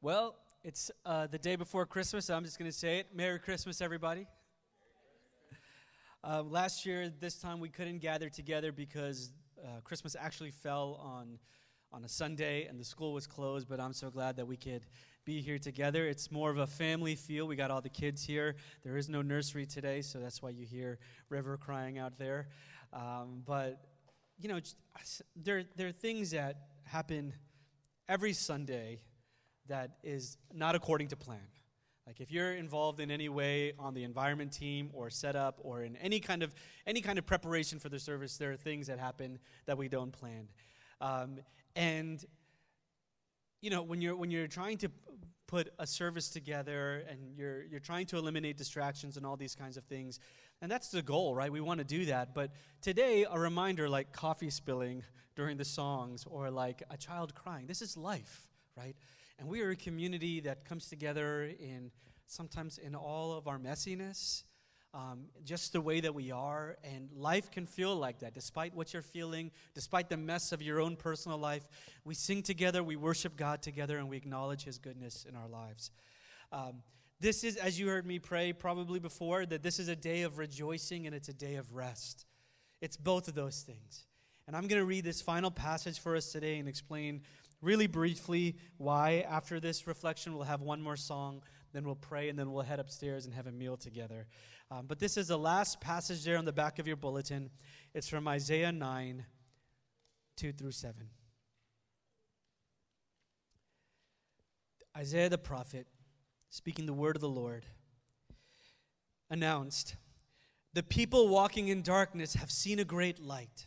Well, it's uh, the day before Christmas, so I'm just going to say it. Merry Christmas, everybody. Uh, last year, this time, we couldn't gather together because uh, Christmas actually fell on, on a Sunday and the school was closed, but I'm so glad that we could be here together. It's more of a family feel. We got all the kids here. There is no nursery today, so that's why you hear River crying out there. Um, but, you know, there, there are things that happen every Sunday that is not according to plan. Like if you're involved in any way on the environment team or setup or in any kind of any kind of preparation for the service, there are things that happen that we don't plan. Um, and you know when you're when you're trying to put a service together and you're you're trying to eliminate distractions and all these kinds of things, and that's the goal, right? We want to do that. But today, a reminder like coffee spilling during the songs or like a child crying. This is life, right? And we are a community that comes together in sometimes in all of our messiness, um, just the way that we are. And life can feel like that, despite what you're feeling, despite the mess of your own personal life. We sing together, we worship God together, and we acknowledge His goodness in our lives. Um, this is, as you heard me pray probably before, that this is a day of rejoicing and it's a day of rest. It's both of those things. And I'm going to read this final passage for us today and explain really briefly why after this reflection we'll have one more song then we'll pray and then we'll head upstairs and have a meal together. Um, but this is the last passage there on the back of your bulletin. It's from isaiah 9 2 through 7 isaiah the prophet speaking the word of the lord announced the people walking in darkness have seen a great light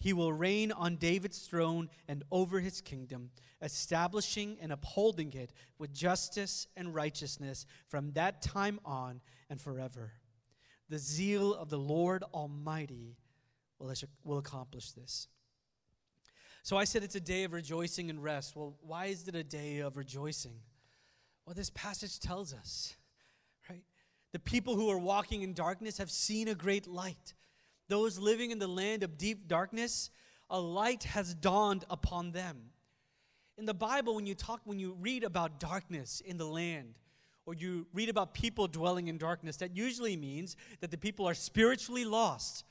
he will reign on David's throne and over his kingdom, establishing and upholding it with justice and righteousness from that time on and forever. The zeal of the Lord Almighty will, accomplish this. So I said it's a day of rejoicing and rest. Well, why is it a day of rejoicing? Well, this passage tells us, right? The people who are walking in darkness have seen a great light those living in the land of deep darkness, a light has dawned upon them. In the Bible, when you talk, when you read about darkness in the land, or you read about people dwelling in darkness, that usually means that the people are spiritually lost.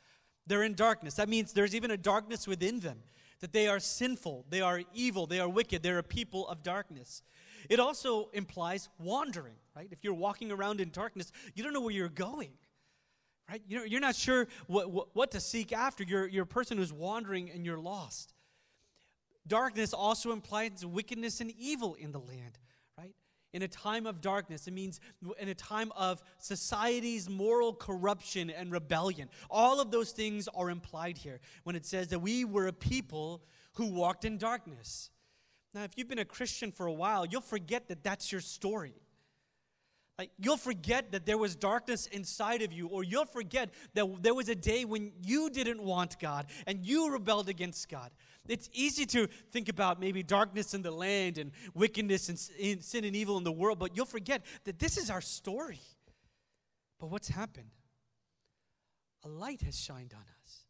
They're in darkness. That means there's even a darkness within them, that they are sinful, they are evil, they are wicked, they're a people of darkness. It also implies wandering, right? If you're walking around in darkness, you don't know where you're going right? You're, you're not sure what, what, what to seek after. You're, you're a person who's wandering and you're lost. Darkness also implies wickedness and evil in the land, right? In a time of darkness, it means in a time of society's moral corruption and rebellion. All of those things are implied here when it says that we were a people who walked in darkness. Now, if you've been a Christian for a while, you'll forget that that's your story. Like you'll forget that there was darkness inside of you, or you'll forget that there was a day when you didn't want God and you rebelled against God. It's easy to think about maybe darkness in the land and wickedness and sin and evil in the world, but you'll forget that this is our story. But what's happened? A light has shined on us.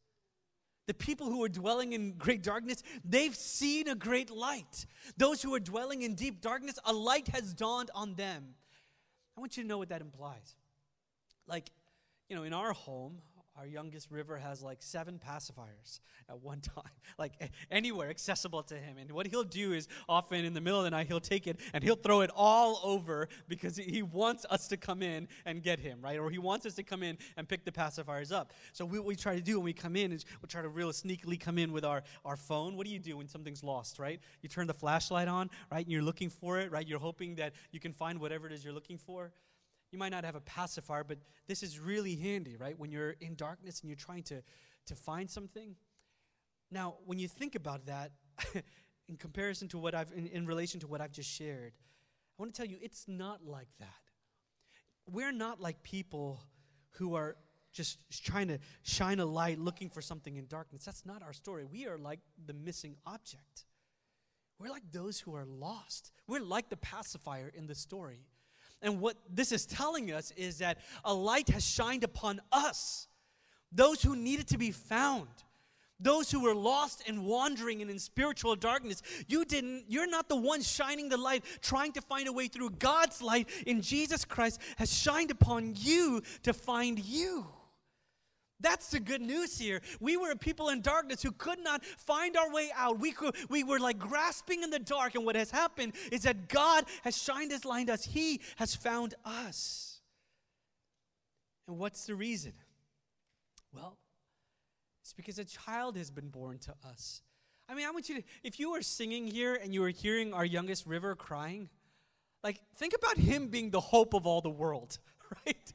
The people who are dwelling in great darkness, they've seen a great light. Those who are dwelling in deep darkness, a light has dawned on them. I want you to know what that implies. Like, you know, in our home, our youngest river has like seven pacifiers at one time, like anywhere accessible to him. And what he'll do is often in the middle of the night, he'll take it and he'll throw it all over because he wants us to come in and get him, right? Or he wants us to come in and pick the pacifiers up. So what we try to do when we come in is we try to real sneakily come in with our, our phone. What do you do when something's lost, right? You turn the flashlight on, right? And you're looking for it, right? You're hoping that you can find whatever it is you're looking for. You might not have a pacifier, but this is really handy, right? When you're in darkness and you're trying to, to find something. Now, when you think about that, in comparison to what I've, in, in relation to what I've just shared, I want to tell you it's not like that. We're not like people who are just trying to shine a light looking for something in darkness. That's not our story. We are like the missing object. We're like those who are lost. We're like the pacifier in the story. And what this is telling us is that a light has shined upon us, those who needed to be found. Those who were lost and wandering and in spiritual darkness, you didn't, you're not the one shining the light, trying to find a way through. God's light in Jesus Christ has shined upon you to find you. That's the good news here. We were a people in darkness who could not find our way out. We, could, we were like grasping in the dark, and what has happened is that God has shined his light on us. He has found us. And what's the reason? Well, it's because a child has been born to us. I mean, I want you to, if you were singing here and you were hearing our youngest river crying, like, think about him being the hope of all the world, right?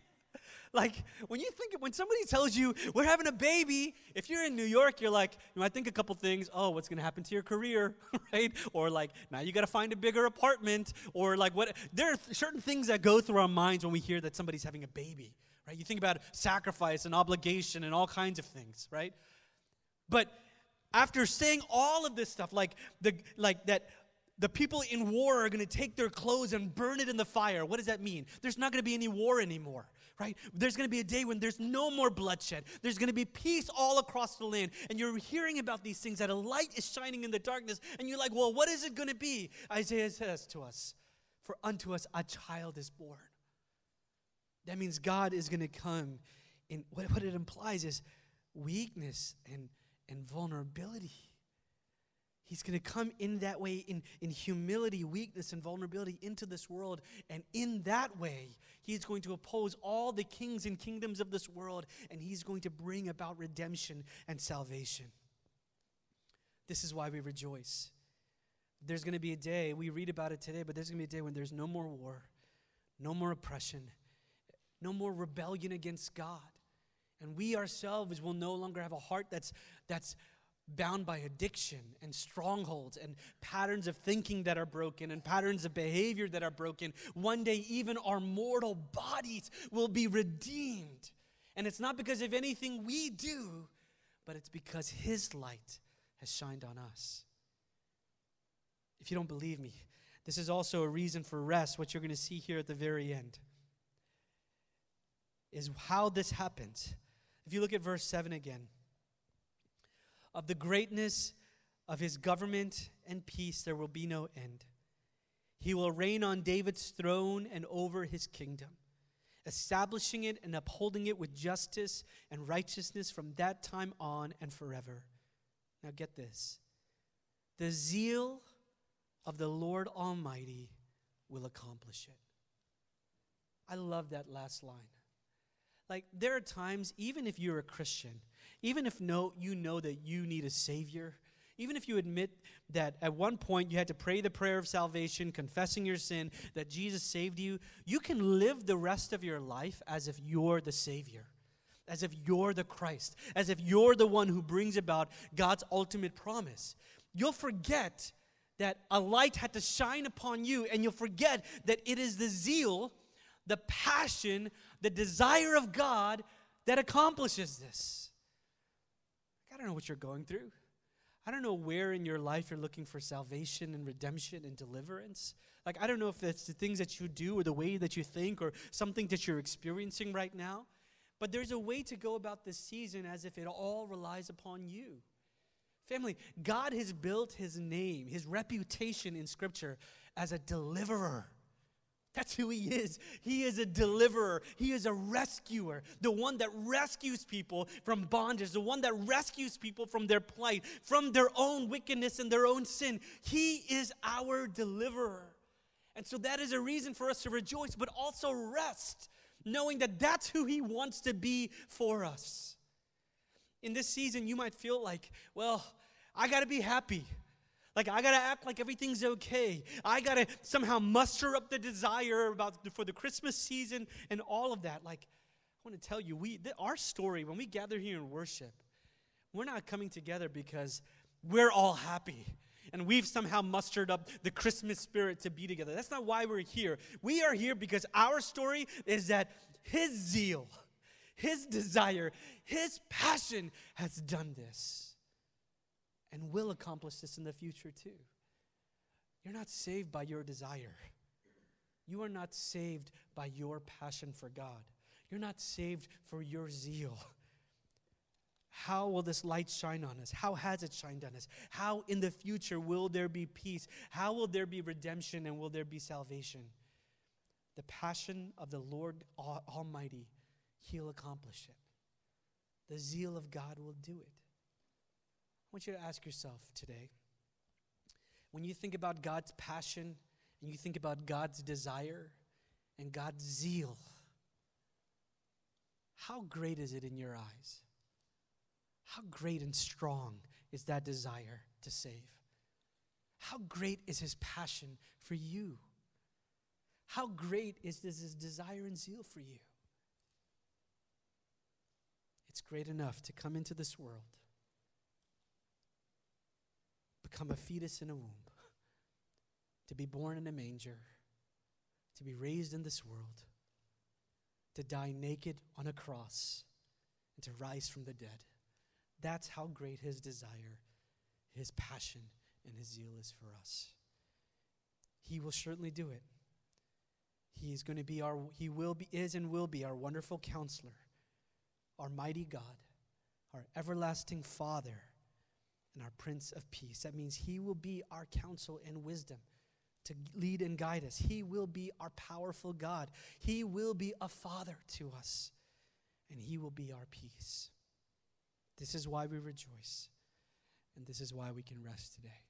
Like when you think when somebody tells you we're having a baby, if you're in New York, you're like, you might think a couple things. Oh, what's going to happen to your career, right? Or like now you got to find a bigger apartment, or like what? There are certain things that go through our minds when we hear that somebody's having a baby, right? You think about sacrifice and obligation and all kinds of things, right? But after saying all of this stuff, like the like that the people in war are going to take their clothes and burn it in the fire. What does that mean? There's not going to be any war anymore right? There's going to be a day when there's no more bloodshed. There's going to be peace all across the land. And you're hearing about these things that a light is shining in the darkness. And you're like, well, what is it going to be? Isaiah says to us, For unto us a child is born. That means God is going to come. In, what, what it implies is weakness and, and vulnerability. He's going to come in that way, in, in humility, weakness, and vulnerability into this world. And in that way, he's going to oppose all the kings and kingdoms of this world, and he's going to bring about redemption and salvation. This is why we rejoice. There's going to be a day, we read about it today, but there's going to be a day when there's no more war, no more oppression, no more rebellion against God. And we ourselves will no longer have a heart that's, that's bound by addiction and strongholds and patterns of thinking that are broken and patterns of behavior that are broken. One day, even our mortal bodies will be redeemed. And it's not because of anything we do, but it's because His light has shined on us. If you don't believe me, this is also a reason for rest, what you're going to see here at the very end. Is how this happens. If you look at verse 7 again, of the greatness of his government and peace, there will be no end. He will reign on David's throne and over his kingdom, establishing it and upholding it with justice and righteousness from that time on and forever. Now, get this the zeal of the Lord Almighty will accomplish it. I love that last line. Like, there are times, even if you're a Christian, even if no, you know that you need a Savior, even if you admit that at one point you had to pray the prayer of salvation, confessing your sin, that Jesus saved you, you can live the rest of your life as if you're the Savior, as if you're the Christ, as if you're the one who brings about God's ultimate promise. You'll forget that a light had to shine upon you, and you'll forget that it is the zeal, the passion, the desire of God that accomplishes this. I don't know what you're going through. I don't know where in your life you're looking for salvation and redemption and deliverance. Like, I don't know if it's the things that you do or the way that you think or something that you're experiencing right now. But there's a way to go about this season as if it all relies upon you. Family, God has built his name, his reputation in Scripture as a deliverer. That's who he is. He is a deliverer. He is a rescuer. The one that rescues people from bondage, the one that rescues people from their plight, from their own wickedness and their own sin. He is our deliverer. And so that is a reason for us to rejoice, but also rest, knowing that that's who he wants to be for us. In this season, you might feel like, well, I got to be happy. Like I gotta act like everything's okay. I gotta somehow muster up the desire about for the Christmas season and all of that. Like I want to tell you, we our story when we gather here in worship, we're not coming together because we're all happy and we've somehow mustered up the Christmas spirit to be together. That's not why we're here. We are here because our story is that His zeal, His desire, His passion has done this and will accomplish this in the future too. You're not saved by your desire. You are not saved by your passion for God. You're not saved for your zeal. How will this light shine on us? How has it shined on us? How in the future will there be peace? How will there be redemption and will there be salvation? The passion of the Lord Almighty, He'll accomplish it. The zeal of God will do it. I want you to ask yourself today when you think about God's passion and you think about God's desire and God's zeal, how great is it in your eyes? How great and strong is that desire to save? How great is his passion for you? How great is this his desire and zeal for you? It's great enough to come into this world become a fetus in a womb, to be born in a manger, to be raised in this world, to die naked on a cross, and to rise from the dead. That's how great his desire, his passion, and his zeal is for us. He will certainly do it. He is going to be our he will be is and will be our wonderful counselor, our mighty God, our everlasting Father and our Prince of Peace. That means He will be our counsel and wisdom to lead and guide us. He will be our powerful God. He will be a Father to us, and He will be our peace. This is why we rejoice, and this is why we can rest today.